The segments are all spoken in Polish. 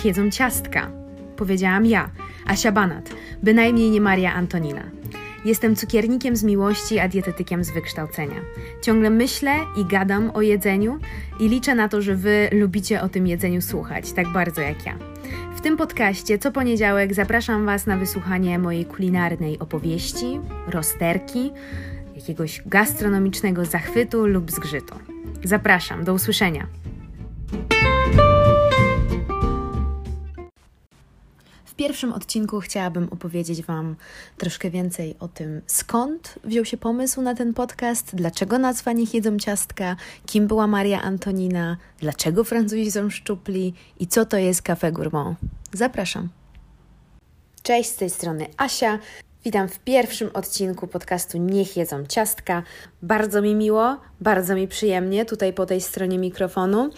niech jedzą ciastka. Powiedziałam ja, Asia Banat, bynajmniej nie Maria Antonina. Jestem cukiernikiem z miłości, a dietetykiem z wykształcenia. Ciągle myślę i gadam o jedzeniu i liczę na to, że Wy lubicie o tym jedzeniu słuchać, tak bardzo jak ja. W tym podcaście co poniedziałek zapraszam Was na wysłuchanie mojej kulinarnej opowieści, rozterki, jakiegoś gastronomicznego zachwytu lub zgrzytu. Zapraszam, do usłyszenia. Pierwszym odcinku chciałabym opowiedzieć Wam troszkę więcej o tym, skąd wziął się pomysł na ten podcast, dlaczego nazwa Niech jedzą ciastka, kim była Maria Antonina, dlaczego Francuzi są szczupli i co to jest Café Gourmand. Zapraszam. Cześć, z tej strony Asia. Witam w pierwszym odcinku podcastu Niech jedzą ciastka. Bardzo mi miło, bardzo mi przyjemnie tutaj po tej stronie mikrofonu.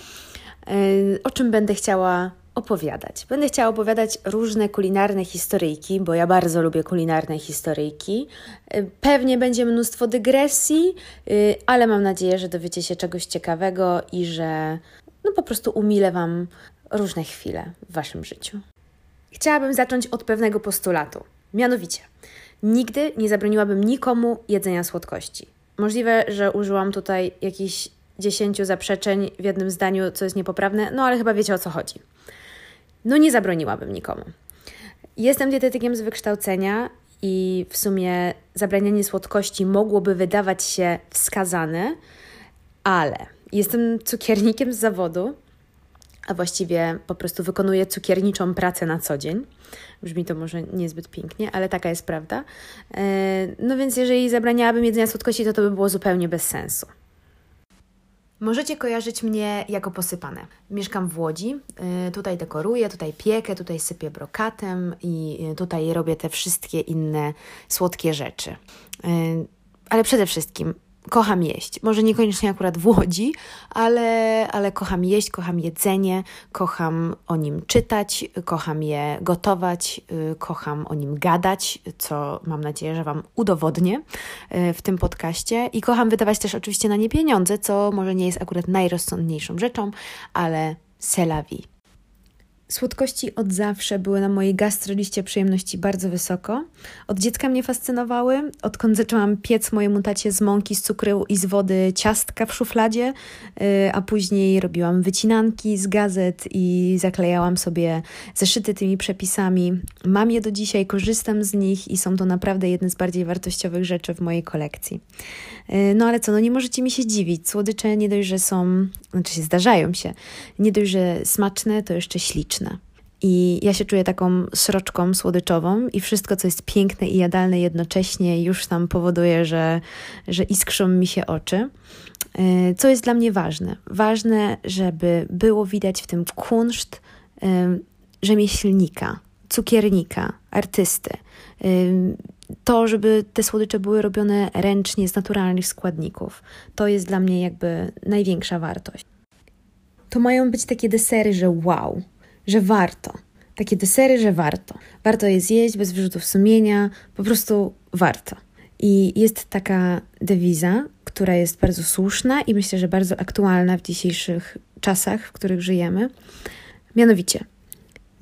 Yy, o czym będę chciała opowiadać? Będę chciała opowiadać różne kulinarne historyjki, bo ja bardzo lubię kulinarne historyjki. Pewnie będzie mnóstwo dygresji, yy, ale mam nadzieję, że dowiecie się czegoś ciekawego i że no po prostu umilę Wam różne chwile w Waszym życiu. Chciałabym zacząć od pewnego postulatu. Mianowicie, nigdy nie zabroniłabym nikomu jedzenia słodkości. Możliwe, że użyłam tutaj jakichś dziesięciu zaprzeczeń w jednym zdaniu, co jest niepoprawne, no ale chyba wiecie o co chodzi. No nie zabroniłabym nikomu. Jestem dietetykiem z wykształcenia i w sumie zabranianie słodkości mogłoby wydawać się wskazane, ale jestem cukiernikiem z zawodu, a właściwie po prostu wykonuję cukierniczą pracę na co dzień. Brzmi to może niezbyt pięknie, ale taka jest prawda. No więc jeżeli zabraniałabym jedzenia słodkości, to to by było zupełnie bez sensu. Możecie kojarzyć mnie jako posypane. Mieszkam w Łodzi, tutaj dekoruję, tutaj piekę, tutaj sypię brokatem i tutaj robię te wszystkie inne słodkie rzeczy. Ale przede wszystkim kocham jeść. Może niekoniecznie akurat w Łodzi, ale, ale kocham jeść, kocham jedzenie, kocham o nim czytać, kocham je gotować, kocham o nim gadać, co mam nadzieję, że Wam udowodnię w tym podcaście. I kocham wydawać też oczywiście na nie pieniądze, co może nie jest akurat najrozsądniejszą rzeczą, ale c'est la vie. Słodkości od zawsze były na mojej gastroliście przyjemności bardzo wysoko. Od dziecka mnie fascynowały, odkąd zaczęłam piec mojemu tacie z mąki, z cukru i z wody ciastka w szufladzie, a później robiłam wycinanki z gazet i zaklejałam sobie zeszyty tymi przepisami. Mam je do dzisiaj, korzystam z nich i są to naprawdę jedne z bardziej wartościowych rzeczy w mojej kolekcji. No ale co, no nie możecie mi się dziwić. Słodycze nie dość, że są, znaczy się zdarzają się, nie dość, że smaczne, to jeszcze śliczne. I ja się czuję taką sroczką słodyczową i wszystko, co jest piękne i jadalne jednocześnie już tam powoduje, że, że iskrzą mi się oczy. Co jest dla mnie ważne? Ważne, żeby było widać w tym kunszt rzemieślnika, cukiernika, artysty. To, żeby te słodycze były robione ręcznie z naturalnych składników, to jest dla mnie jakby największa wartość. To mają być takie desery, że wow, że warto. Takie desery, że warto. Warto je zjeść bez wyrzutów sumienia, po prostu warto. I jest taka dewiza, która jest bardzo słuszna i myślę, że bardzo aktualna w dzisiejszych czasach, w których żyjemy. Mianowicie,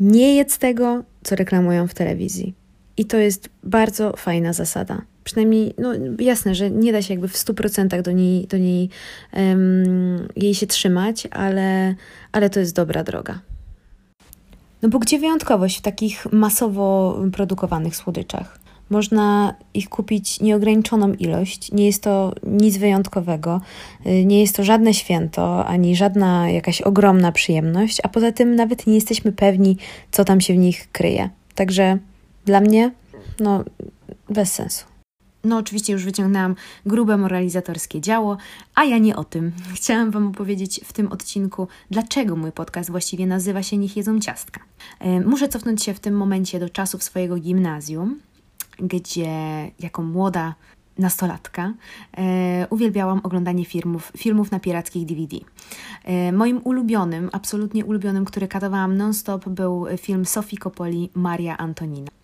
nie jedz tego, co reklamują w telewizji. I to jest bardzo fajna zasada. Przynajmniej, no jasne, że nie da się jakby w 100% do niej, do niej um, jej się trzymać, ale, ale to jest dobra droga. No bo gdzie wyjątkowość w takich masowo produkowanych słodyczach? Można ich kupić nieograniczoną ilość, nie jest to nic wyjątkowego, nie jest to żadne święto ani żadna jakaś ogromna przyjemność, a poza tym nawet nie jesteśmy pewni, co tam się w nich kryje. Także dla mnie, no, bez sensu. No, oczywiście już wyciągnęłam grube moralizatorskie działo, a ja nie o tym. Chciałam Wam opowiedzieć w tym odcinku, dlaczego mój podcast właściwie nazywa się Niech jedzą ciastka. Muszę cofnąć się w tym momencie do czasów swojego gimnazjum, gdzie jako młoda nastolatka e, uwielbiałam oglądanie filmów, filmów na pirackich DVD. E, moim ulubionym, absolutnie ulubionym, który katowałam non-stop, był film Sofii Coppoli Maria Antonina.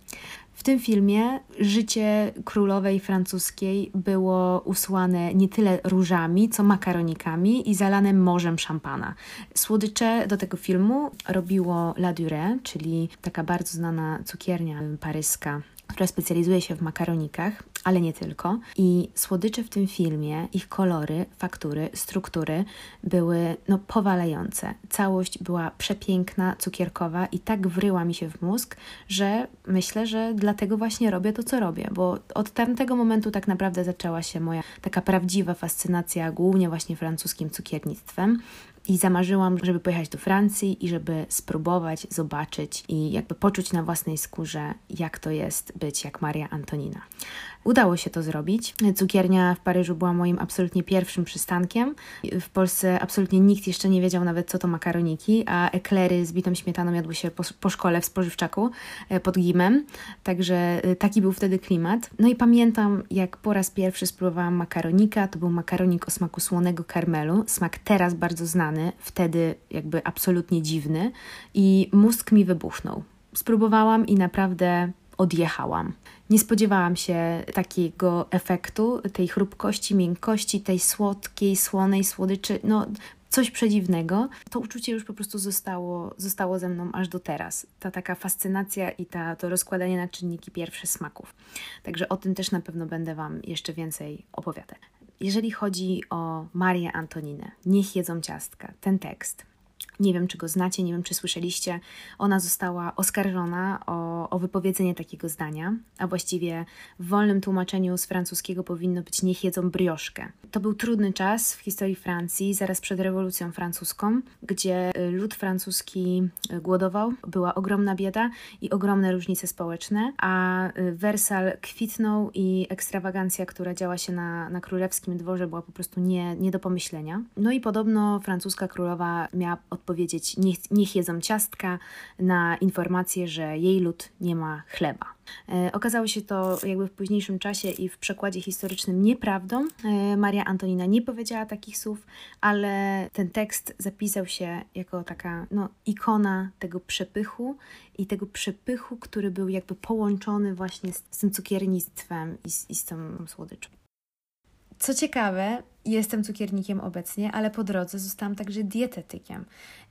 W tym filmie życie królowej francuskiej było usłane nie tyle różami, co makaronikami i zalane morzem szampana. Słodycze do tego filmu robiło La Durée, czyli taka bardzo znana cukiernia paryska która specjalizuje się w makaronikach, ale nie tylko. I słodycze w tym filmie, ich kolory, faktury, struktury były no, powalające. Całość była przepiękna, cukierkowa i tak wryła mi się w mózg, że myślę, że dlatego właśnie robię to, co robię, bo od tamtego momentu tak naprawdę zaczęła się moja taka prawdziwa fascynacja głównie właśnie francuskim cukiernictwem. I zamarzyłam, żeby pojechać do Francji i żeby spróbować, zobaczyć i jakby poczuć na własnej skórze, jak to jest być jak Maria Antonina. Udało się to zrobić. Cukiernia w Paryżu była moim absolutnie pierwszym przystankiem. W Polsce absolutnie nikt jeszcze nie wiedział nawet, co to makaroniki, a eklery z bitą śmietaną jadły się po, po szkole w spożywczaku e, pod gimem. Także e, taki był wtedy klimat. No i pamiętam, jak po raz pierwszy spróbowałam makaronika. To był makaronik o smaku słonego karmelu. Smak teraz bardzo znany, wtedy jakby absolutnie dziwny. I mózg mi wybuchnął. Spróbowałam i naprawdę odjechałam. Nie spodziewałam się takiego efektu, tej chrupkości, miękkości, tej słodkiej, słonej słodyczy. No, coś przedziwnego. To uczucie już po prostu zostało, zostało ze mną aż do teraz. Ta taka fascynacja i ta, to rozkładanie na czynniki pierwsze smaków. Także o tym też na pewno będę Wam jeszcze więcej opowiadać. Jeżeli chodzi o Marię Antoninę, Niech jedzą ciastka, ten tekst, nie wiem, czy go znacie, nie wiem, czy słyszeliście. Ona została oskarżona o, o wypowiedzenie takiego zdania, a właściwie w wolnym tłumaczeniu z francuskiego powinno być niech jedzą brioszkę. To był trudny czas w historii Francji, zaraz przed rewolucją francuską, gdzie lud francuski głodował, była ogromna bieda i ogromne różnice społeczne, a Wersal kwitnął i ekstrawagancja, która działa się na, na królewskim dworze, była po prostu nie, nie do pomyślenia. No i podobno francuska królowa miała od powiedzieć niech, niech jedzą ciastka na informację, że jej lud nie ma chleba. E, okazało się to jakby w późniejszym czasie i w przekładzie historycznym nieprawdą. E, Maria Antonina nie powiedziała takich słów, ale ten tekst zapisał się jako taka no, ikona tego przepychu i tego przepychu, który był jakby połączony właśnie z, z tym cukiernictwem i z, i z tą słodyczą. Co ciekawe, jestem cukiernikiem obecnie, ale po drodze zostałam także dietetykiem.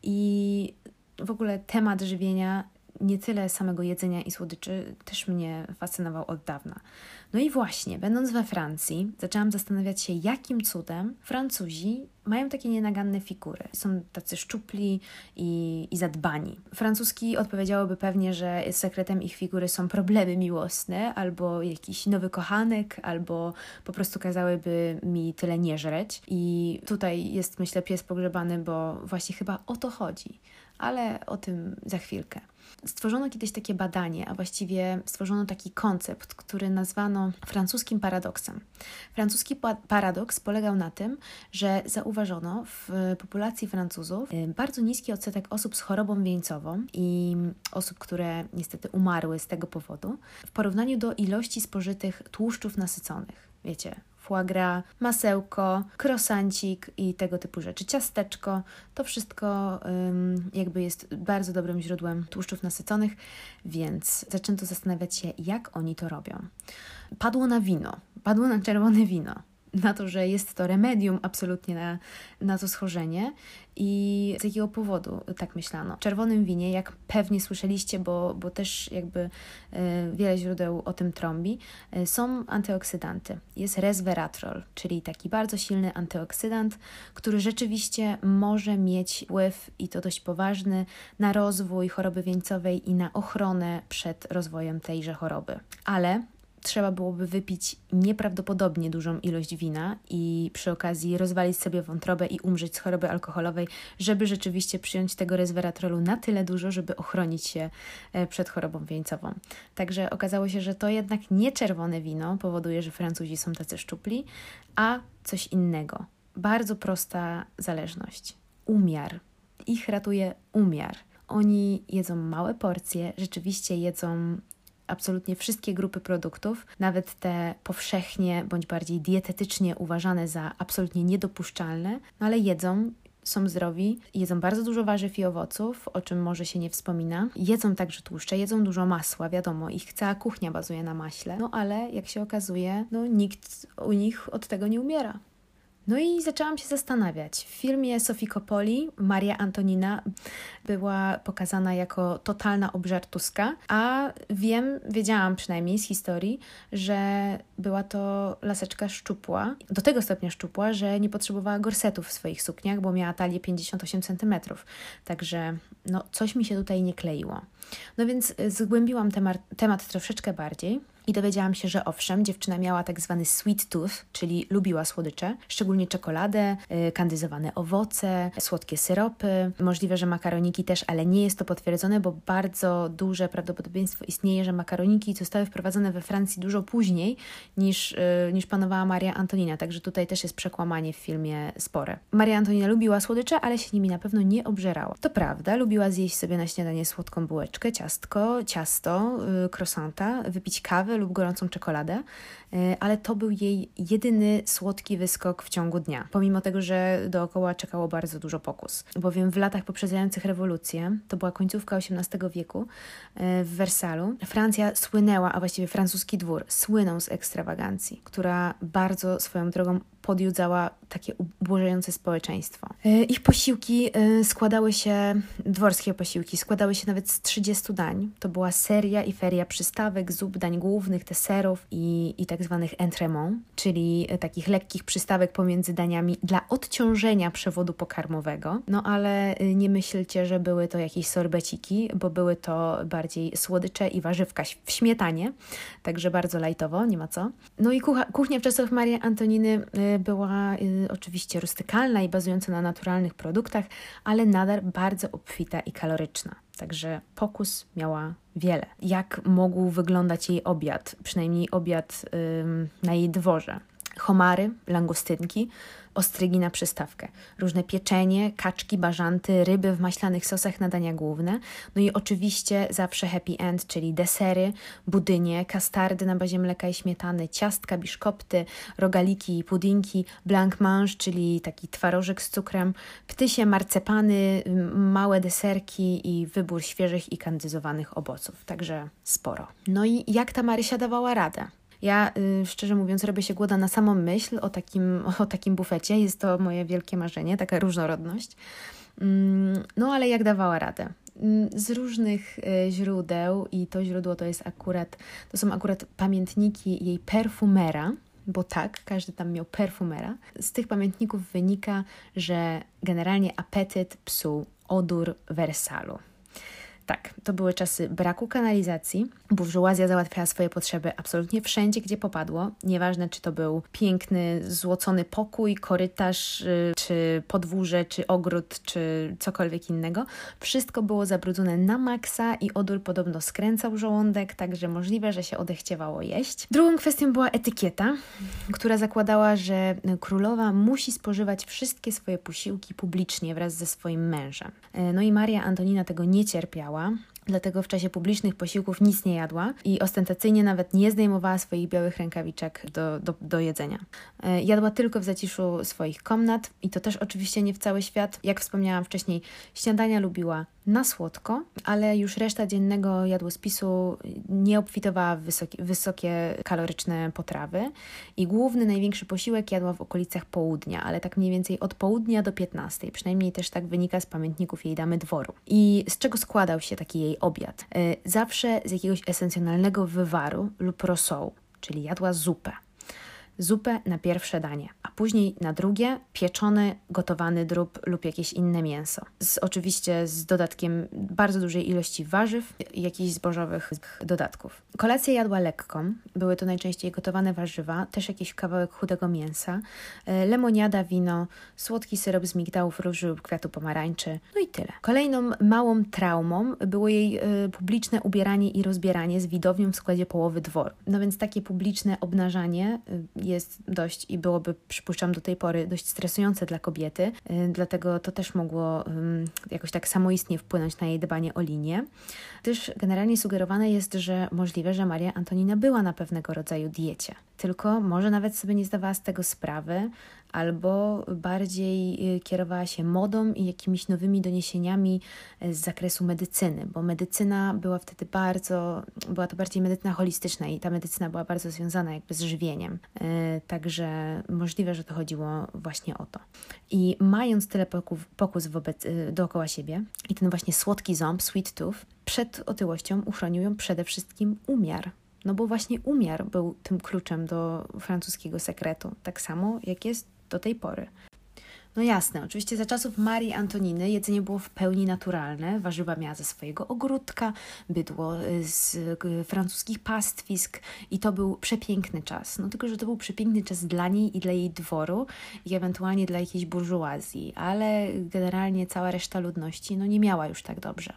I w ogóle temat żywienia, nie tyle samego jedzenia i słodyczy, też mnie fascynował od dawna. No i właśnie, będąc we Francji, zaczęłam zastanawiać się, jakim cudem Francuzi mają takie nienaganne figury. Są tacy szczupli i, i zadbani. Francuski odpowiedziałoby pewnie, że sekretem ich figury są problemy miłosne, albo jakiś nowy kochanek, albo po prostu kazałyby mi tyle nie żreć. I tutaj jest, myślę, pies pogrzebany, bo właśnie chyba o to chodzi. Ale o tym za chwilkę. Stworzono kiedyś takie badanie, a właściwie stworzono taki koncept, który nazwano francuskim paradoksem. Francuski pa paradoks polegał na tym, że zauważono w populacji Francuzów y, bardzo niski odsetek osób z chorobą wieńcową i osób, które niestety umarły z tego powodu, w porównaniu do ilości spożytych tłuszczów nasyconych. Wiecie, foie gras, masełko, krosancik i tego typu rzeczy. Ciasteczko, to wszystko jakby jest bardzo dobrym źródłem tłuszczów nasyconych, więc zaczęto zastanawiać się, jak oni to robią. Padło na wino, padło na czerwone wino na to, że jest to remedium absolutnie na, na to schorzenie i z jakiego powodu tak myślano. W czerwonym winie, jak pewnie słyszeliście, bo, bo też jakby y, wiele źródeł o tym trąbi, y, są antyoksydanty. Jest resveratrol, czyli taki bardzo silny antyoksydant, który rzeczywiście może mieć wpływ i to dość poważny na rozwój choroby wieńcowej i na ochronę przed rozwojem tejże choroby. Ale trzeba byłoby wypić nieprawdopodobnie dużą ilość wina i przy okazji rozwalić sobie wątrobę i umrzeć z choroby alkoholowej, żeby rzeczywiście przyjąć tego resveratrolu na tyle dużo, żeby ochronić się e, przed chorobą wieńcową. Także okazało się, że to jednak nie czerwone wino powoduje, że Francuzi są tacy szczupli, a coś innego. Bardzo prosta zależność. Umiar. Ich ratuje umiar. Oni jedzą małe porcje, rzeczywiście jedzą absolutnie wszystkie grupy produktów, nawet te powszechnie bądź bardziej dietetycznie uważane za absolutnie niedopuszczalne, no ale jedzą są zdrowi, jedzą bardzo dużo warzyw i owoców, o czym może się nie wspomina. Jedzą także tłuszcze, jedzą dużo masła, wiadomo, ich cała kuchnia bazuje na maśle. No ale jak się okazuje, no nikt u nich od tego nie umiera. No i zaczęłam się zastanawiać. W filmie Sofii Coppoli Maria Antonina była pokazana jako totalna obżartuska, a wiem, wiedziałam przynajmniej z historii, że była to laseczka szczupła, do tego stopnia szczupła, że nie potrzebowała gorsetów w swoich sukniach, bo miała talię 58 cm. Także no, coś mi się tutaj nie kleiło. No więc zgłębiłam temat, temat troszeczkę bardziej i dowiedziałam się, że owszem, dziewczyna miała tak zwany sweet tooth, czyli lubiła słodycze, szczególnie czekoladę, y, kandyzowane owoce, słodkie syropy, możliwe, że makaroniki też, ale nie jest to potwierdzone, bo bardzo duże prawdopodobieństwo istnieje, że makaroniki zostały wprowadzone we Francji dużo później niż, y, niż panowała Maria Antonina, także tutaj też jest przekłamanie w filmie spore. Maria Antonina lubiła słodycze, ale się nimi na pewno nie obżerała. To prawda, lubiła zjeść sobie na śniadanie słodką bułeczkę, ciastko, ciasto, y, croissanta, wypić kawę, lub gorącą czekoladę, e, ale to był jej jedyny słodki wyskok w ciągu dnia, pomimo tego, że dookoła czekało bardzo dużo pokus. Bowiem w latach poprzedzających rewolucję, to była końcówka XVIII wieku, e, w Wersalu, Francja słynęła, a właściwie francuski dwór słynął z ekstrawagancji, która bardzo swoją drogą podjudzała takie ubożające społeczeństwo. E, ich posiłki e, składały się, dworskie posiłki, składały się nawet z 30 dań. To była seria i feria przystawek, zup, dań głównych, deserów i, i tak zwanych entremont, czyli e, takich lekkich przystawek pomiędzy daniami dla odciążenia przewodu pokarmowego. No ale nie myślcie, że były to jakieś sorbeciki, bo były to bardziej słodycze i warzywka w śmietanie, także bardzo lajtowo, nie ma co. No i kucha, kuchnia w czasach Marii Antoniny była y, oczywiście rustykalna i bazująca na naturalnych produktach, ale nadal bardzo obfita i kaloryczna. Także pokus miała wiele. Jak mógł wyglądać jej obiad, przynajmniej obiad na jej dworze? Homary, langostynki, ostrygi na przystawkę, różne pieczenie, kaczki, bażanty, ryby w maślanych sosach na dania główne, no i oczywiście zawsze happy end, czyli desery, budynie, kastardy na bazie mleka i śmietany, ciastka, biszkopty, rogaliki i pudinki, blanc mange, czyli taki twarożek z cukrem, ptysie, marcepany, małe deserki i wybór świeżych i kandyzowanych owoców, także sporo. No i jak ta Marysia dawała radę? Ja y, szczerze mówiąc robię się głoda na samą myśl o takim, o takim bufecie. Jest to moje wielkie marzenie, taka różnorodność. Mm, no ale jak dawała radę? Mm, z różnych y, źródeł i to źródło to jest akurat, to są akurat pamiętniki jej perfumera, bo tak, każdy tam miał perfumera. Z tych pamiętników wynika, że generalnie apetyt psuł odór Wersalu. Tak, to były czasy braku kanalizacji. Burżuazja załatwiała swoje potrzeby absolutnie wszędzie, gdzie popadło. Nieważne, czy to był piękny, złocony pokój, korytarz, y, czy podwórze, czy ogród, czy cokolwiek innego. Wszystko było zabrudzone na maksa i odór podobno skręcał żołądek, także możliwe, że się odechciewało jeść. Drugą kwestią była etykieta, która zakładała, że królowa musi spożywać wszystkie swoje posiłki publicznie wraz ze swoim mężem. E, no i Maria Antonina tego nie cierpiała Wow. Dlatego w czasie publicznych posiłków nic nie jadła i ostentacyjnie nawet nie zdejmowała swoich białych rękawiczek do, do, do jedzenia. E, jadła tylko w zaciszu swoich komnat i to też oczywiście nie w cały świat. Jak wspomniałam wcześniej, śniadania lubiła na słodko, ale już reszta dziennego jadłospisu nie obfitowała w wysokie, wysokie kaloryczne potrawy i główny, największy posiłek jadła w okolicach południa, ale tak mniej więcej od południa do 15, przynajmniej też tak wynika z pamiętników jej damy dworu. I z czego składał się taki jej obiad? E, zawsze z jakiegoś esencjonalnego wywaru lub rosołu, czyli jadła zupę zupę na pierwsze danie, a później na drugie pieczony, gotowany drób lub jakieś inne mięso. Z, oczywiście z dodatkiem bardzo dużej ilości warzyw i jakichś zbożowych dodatków. Kolację jadła lekką, były to najczęściej gotowane warzywa, też jakiś kawałek chudego mięsa, e, lemoniada, wino, słodki syrop z migdałów, róży lub kwiatu pomarańczy, no i tyle. Kolejną małą traumą było jej y, publiczne ubieranie i rozbieranie z widownią w składzie połowy dworu. No więc takie publiczne obnażanie y, jest dość i byłoby, przypuszczam, do tej pory dość stresujące dla kobiety, y, dlatego to też mogło jakoś tak samoistnie wpłynąć na jej dbanie o linię. Też generalnie sugerowane jest, że możliwe, że Maria Antonina była na pewnego rodzaju diecie. Tylko może nawet sobie nie zdawała z tego sprawy, albo bardziej y, kierowała się modą i jakimiś nowymi doniesieniami y, z zakresu medycyny, bo medycyna była wtedy bardzo, była to bardziej medycyna holistyczna i ta medycyna była bardzo związana jakby z żywieniem. Y, także możliwe, że to chodziło właśnie o to. I mając tyle pokus, wobec, dookoła siebie i ten właśnie słodki ząb, sweet tooth, przed otyłością uchronił ją przede wszystkim umiar. No bo właśnie umiar był tym kluczem do francuskiego sekretu, tak samo jak jest do tej pory. No jasne, oczywiście za czasów Marii Antoniny jedzenie było w pełni naturalne. Warzywa miała ze swojego ogródka, bydło y, z francuskich pastwisk i to był przepiękny czas. No tylko, że to był przepiękny czas dla niej i dla jej dworu i ewentualnie dla jakiejś burżuazji, ale generalnie cała reszta ludności no nie miała już tak dobrze.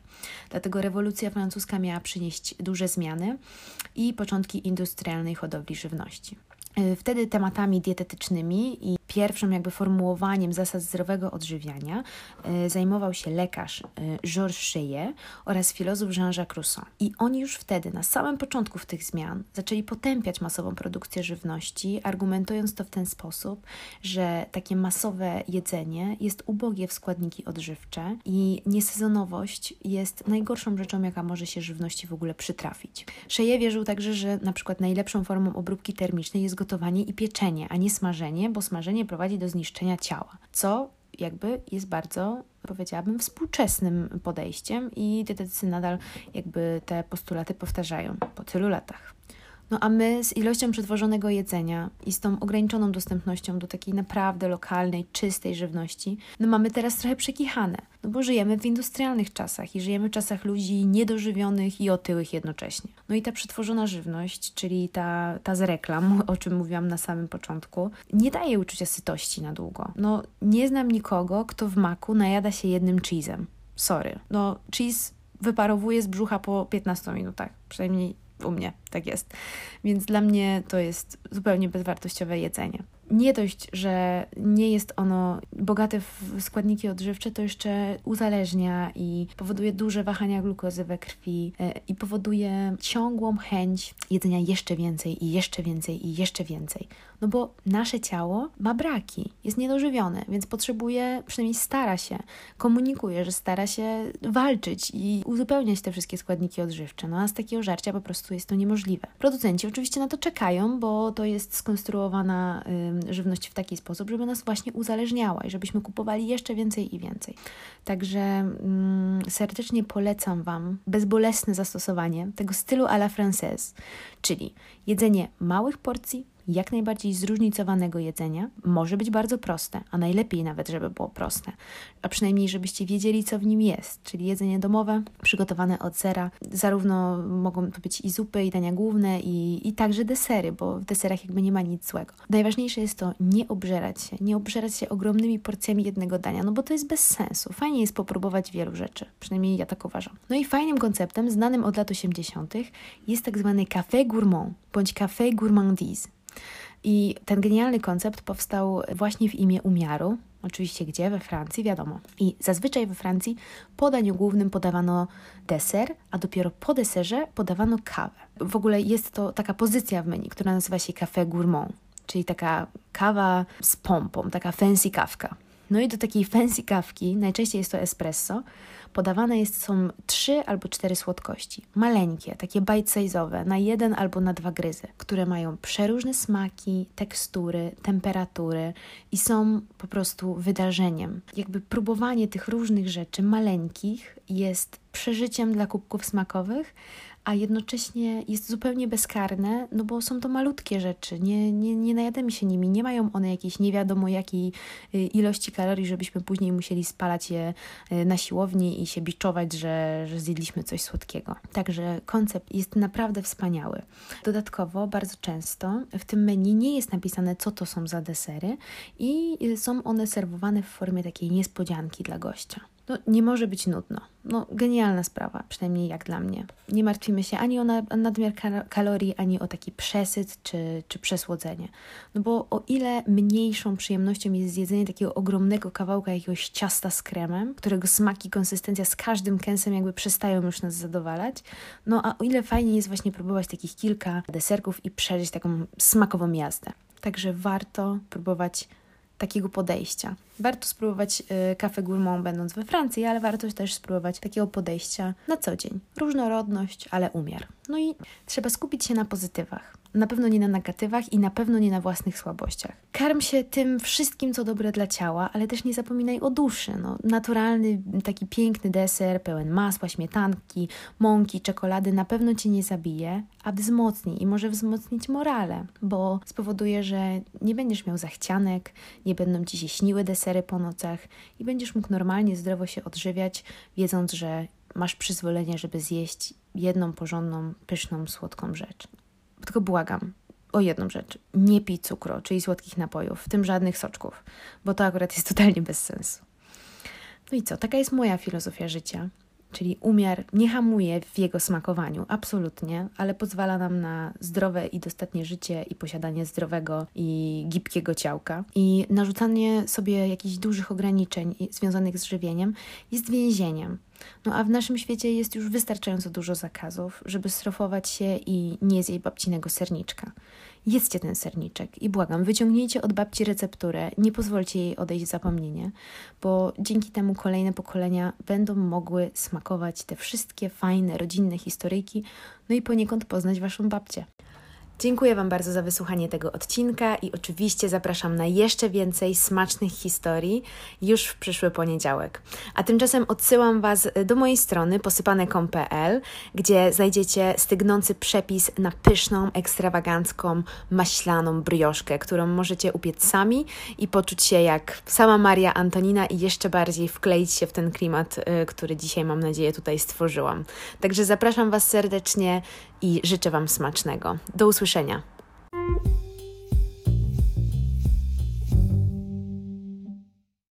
Dlatego rewolucja francuska miała przynieść duże zmiany i początki industrialnej hodowli żywności. Y, wtedy tematami dietetycznymi i pierwszym jakby formułowaniem zasad zdrowego odżywiania y, zajmował się lekarz y, Georges Cheyet oraz filozof Jean-Jacques Rousseau. I oni już wtedy, na samym początku tych zmian, zaczęli potępiać masową produkcję żywności, argumentując to w ten sposób, że takie masowe jedzenie jest ubogie w składniki odżywcze i niesezonowość jest najgorszą rzeczą, jaka może się żywności w ogóle przytrafić. Cheyet wierzył także, że na przykład najlepszą formą obróbki termicznej jest gotowanie i pieczenie, a nie smażenie, bo smażenie prowadzi do zniszczenia ciała, co jakby jest bardzo, powiedziałabym, współczesnym podejściem i dietetycy nadal jakby te postulaty powtarzają po tylu latach. No a my z ilością przetworzonego jedzenia i z tą ograniczoną dostępnością do takiej naprawdę lokalnej, czystej żywności, no mamy teraz trochę przekichane, no bo żyjemy w industrialnych czasach i żyjemy w czasach ludzi niedożywionych i otyłych jednocześnie. No i ta przetworzona żywność, czyli ta, ta z reklam, o czym mówiłam na samym początku, nie daje uczucia sytości na długo. No nie znam nikogo, kto w maku najada się jednym cheese'em. Sorry. No cheese wyparowuje z brzucha po 15 minutach, przynajmniej u mnie tak jest. Więc dla mnie to jest zupełnie bezwartościowe jedzenie nie dość, że nie jest ono bogate w składniki odżywcze, to jeszcze uzależnia i powoduje duże wahania glukozy we krwi e, i powoduje ciągłą chęć jedzenia jeszcze więcej i jeszcze więcej i jeszcze więcej. No bo nasze ciało ma braki, jest niedożywione, więc potrzebuje, przynajmniej stara się, komunikuje, że stara się walczyć i uzupełniać te wszystkie składniki odżywcze. No a z takiego żarcia po prostu jest to niemożliwe. Producenci oczywiście na to czekają, bo to jest skonstruowana żywność w taki sposób, żeby nas właśnie uzależniała i żebyśmy kupowali jeszcze więcej i więcej. Także mm, serdecznie polecam Wam bezbolesne zastosowanie tego stylu à la française, czyli jedzenie małych porcji jak najbardziej zróżnicowanego jedzenia może być bardzo proste, a najlepiej nawet, żeby było proste, a przynajmniej żebyście wiedzieli, co w nim jest, czyli jedzenie domowe, przygotowane od zera. Zarówno mogą to być i zupy, i dania główne, i, i także desery, bo w deserach jakby nie ma nic złego. Najważniejsze jest to nie obżerać się, nie obżerać się ogromnymi porcjami jednego dania, no bo to jest bez sensu. Fajnie jest popróbować wielu rzeczy, przynajmniej ja tak uważam. No i fajnym konceptem, znanym od lat 80., jest tak zwany café gourmand bądź café gourmandise. I ten genialny koncept powstał właśnie w imię umiaru. Oczywiście gdzie? We Francji, wiadomo. I zazwyczaj we Francji po daniu głównym podawano deser, a dopiero po deserze podawano kawę. W ogóle jest to taka pozycja w menu, która nazywa się café gourmand, czyli taka kawa z pompą, taka fancy kawka. No i do takiej fancy kawki, najczęściej jest to espresso, podawane jest, są trzy albo cztery słodkości. Maleńkie, takie bite-size'owe, na jeden albo na dwa gryzy, które mają przeróżne smaki, tekstury, temperatury i są po prostu wydarzeniem. Jakby próbowanie tych różnych rzeczy maleńkich jest przeżyciem dla kubków smakowych, a jednocześnie jest zupełnie bezkarne, no bo są to malutkie rzeczy, nie, nie, nie najadamy się nimi, nie mają one jakiejś nie wiadomo jakiej y, ilości kalorii, żebyśmy później musieli spalać je y, na siłowni i się biczować, że, że zjedliśmy coś słodkiego. Także koncept jest naprawdę wspaniały. Dodatkowo bardzo często w tym menu nie jest napisane, co to są za desery i y, są one serwowane w formie takiej niespodzianki dla gościa. No, nie może być nudno. No, genialna sprawa, przynajmniej jak dla mnie. Nie martwimy się ani o nadmiar kalorii, ani o taki przesyt czy, czy przesłodzenie. No bo o ile mniejszą przyjemnością jest zjedzenie takiego ogromnego kawałka jakiegoś ciasta z kremem, którego smak i konsystencja z każdym kęsem jakby przestają już nas zadowalać, no a o ile fajnie jest właśnie próbować takich kilka deserków i przeżyć taką smakową jazdę. Także warto próbować takiego podejścia. Warto spróbować y, kawę gourmand będąc we Francji, ale warto też spróbować takiego podejścia na co dzień. Różnorodność, ale umiar. No i trzeba skupić się na pozytywach. Na pewno nie na negatywach i na pewno nie na własnych słabościach. Karm się tym wszystkim, co dobre dla ciała, ale też nie zapominaj o duszy. No, naturalny, taki piękny deser, pełen masła, śmietanki, mąki, czekolady na pewno cię nie zabije, a wzmocni i może wzmocnić morale, bo spowoduje, że nie będziesz miał zachcianek, nie będą ci się śniły desery po nocach i będziesz mógł normalnie, zdrowo się odżywiać, wiedząc, że masz przyzwolenie, żeby zjeść jedną porządną, pyszną, słodką rzecz. Tylko błagam o jedną rzecz. Nie pij cukru, czyli słodkich napojów, w tym żadnych soczków, bo to akurat jest totalnie bez sensu. No i co? Taka jest moja filozofia życia. Czyli umiar nie hamuje w jego smakowaniu, absolutnie, ale pozwala nam na zdrowe i dostatnie życie i posiadanie zdrowego i gibkiego ciałka. I narzucanie sobie jakichś dużych ograniczeń związanych z żywieniem jest więzieniem. No a w naszym świecie jest już wystarczająco dużo zakazów, żeby strofować się i nie zjeść babcinego serniczka. Jedzcie ten serniczek i błagam, wyciągnijcie od babci recepturę, nie pozwólcie jej odejść w zapomnienie, bo dzięki temu kolejne pokolenia będą mogły smakować te wszystkie fajne, rodzinne historyjki, no i poniekąd poznać waszą babcię. Dziękuję Wam bardzo za wysłuchanie tego odcinka i oczywiście zapraszam na jeszcze więcej smacznych historii już w przyszły poniedziałek. A tymczasem odsyłam Was do mojej strony posypane.com.pl, gdzie znajdziecie stygnący przepis na pyszną, ekstrawagancką, maślaną brioszkę, którą możecie upiec sami i poczuć się jak sama Maria Antonina i jeszcze bardziej wkleić się w ten klimat, y, który dzisiaj mam nadzieję tutaj stworzyłam. Także zapraszam Was serdecznie i życzę Wam smacznego. Do usłyszenia.